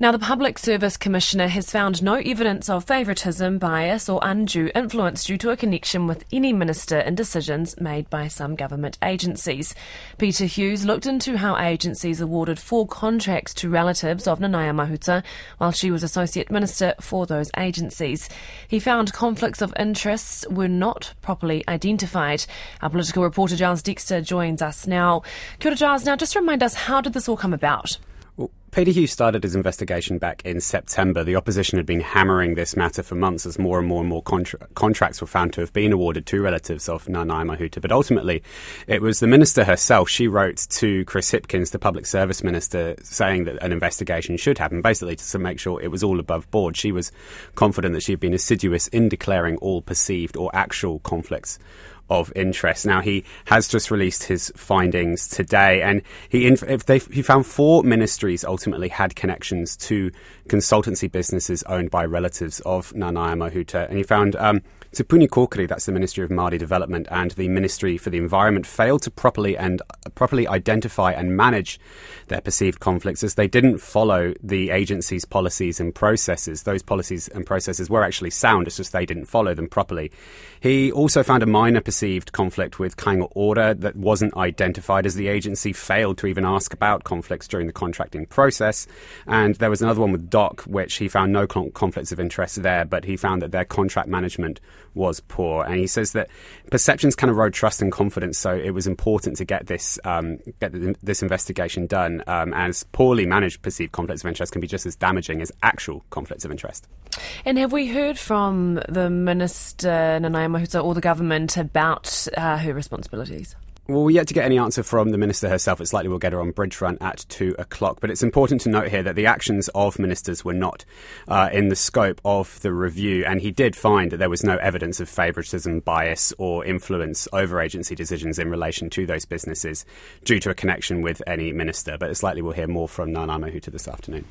Now, the Public Service Commissioner has found no evidence of favouritism, bias, or undue influence due to a connection with any minister in decisions made by some government agencies. Peter Hughes looked into how agencies awarded four contracts to relatives of Nanaia Mahuta while she was Associate Minister for those agencies. He found conflicts of interests were not properly identified. Our political reporter Giles Dexter joins us now. Kia ora, Giles. Now, just remind us, how did this all come about? Peter Hughes started his investigation back in September. The opposition had been hammering this matter for months as more and more and more contra- contracts were found to have been awarded to relatives of Nanaia Mahuta. But ultimately, it was the minister herself. She wrote to Chris Hipkins, the public service minister, saying that an investigation should happen, basically to make sure it was all above board. She was confident that she had been assiduous in declaring all perceived or actual conflicts of interest. Now he has just released his findings today, and he they, he found four ministries ultimately had connections to consultancy businesses owned by relatives of Nanaia Mahuta, and he found. Um, Te Puni Kokiri, that's the Ministry of Māori Development, and the Ministry for the Environment failed to properly and uh, properly identify and manage their perceived conflicts as they didn't follow the agency's policies and processes. Those policies and processes were actually sound, it's just they didn't follow them properly. He also found a minor conflict with Kāinga Ora that wasn't identified as the agency failed to even ask about conflicts during the contracting process. And there was another one with DOC, which he found no conflicts of interest there, but he found that their contract management was poor. And he says that perceptions can erode trust and confidence, so it was important to get this um, get this investigation done. Um, as poorly managed perceived conflicts of interest can be just as damaging as actual conflicts of interest. And have we heard from the minister Nanaia Mahuta or the government about uh, her responsibilities? Well, we're yet to get any answer from the minister herself. It's likely we'll get her on Bridgefront at two o'clock. But it's important to note here that the actions of ministers were not uh, in the scope of the review. And he did find that there was no evidence of favouritism, bias, or influence over agency decisions in relation to those businesses due to a connection with any minister. But it's likely we'll hear more from Nana Mahuta this afternoon.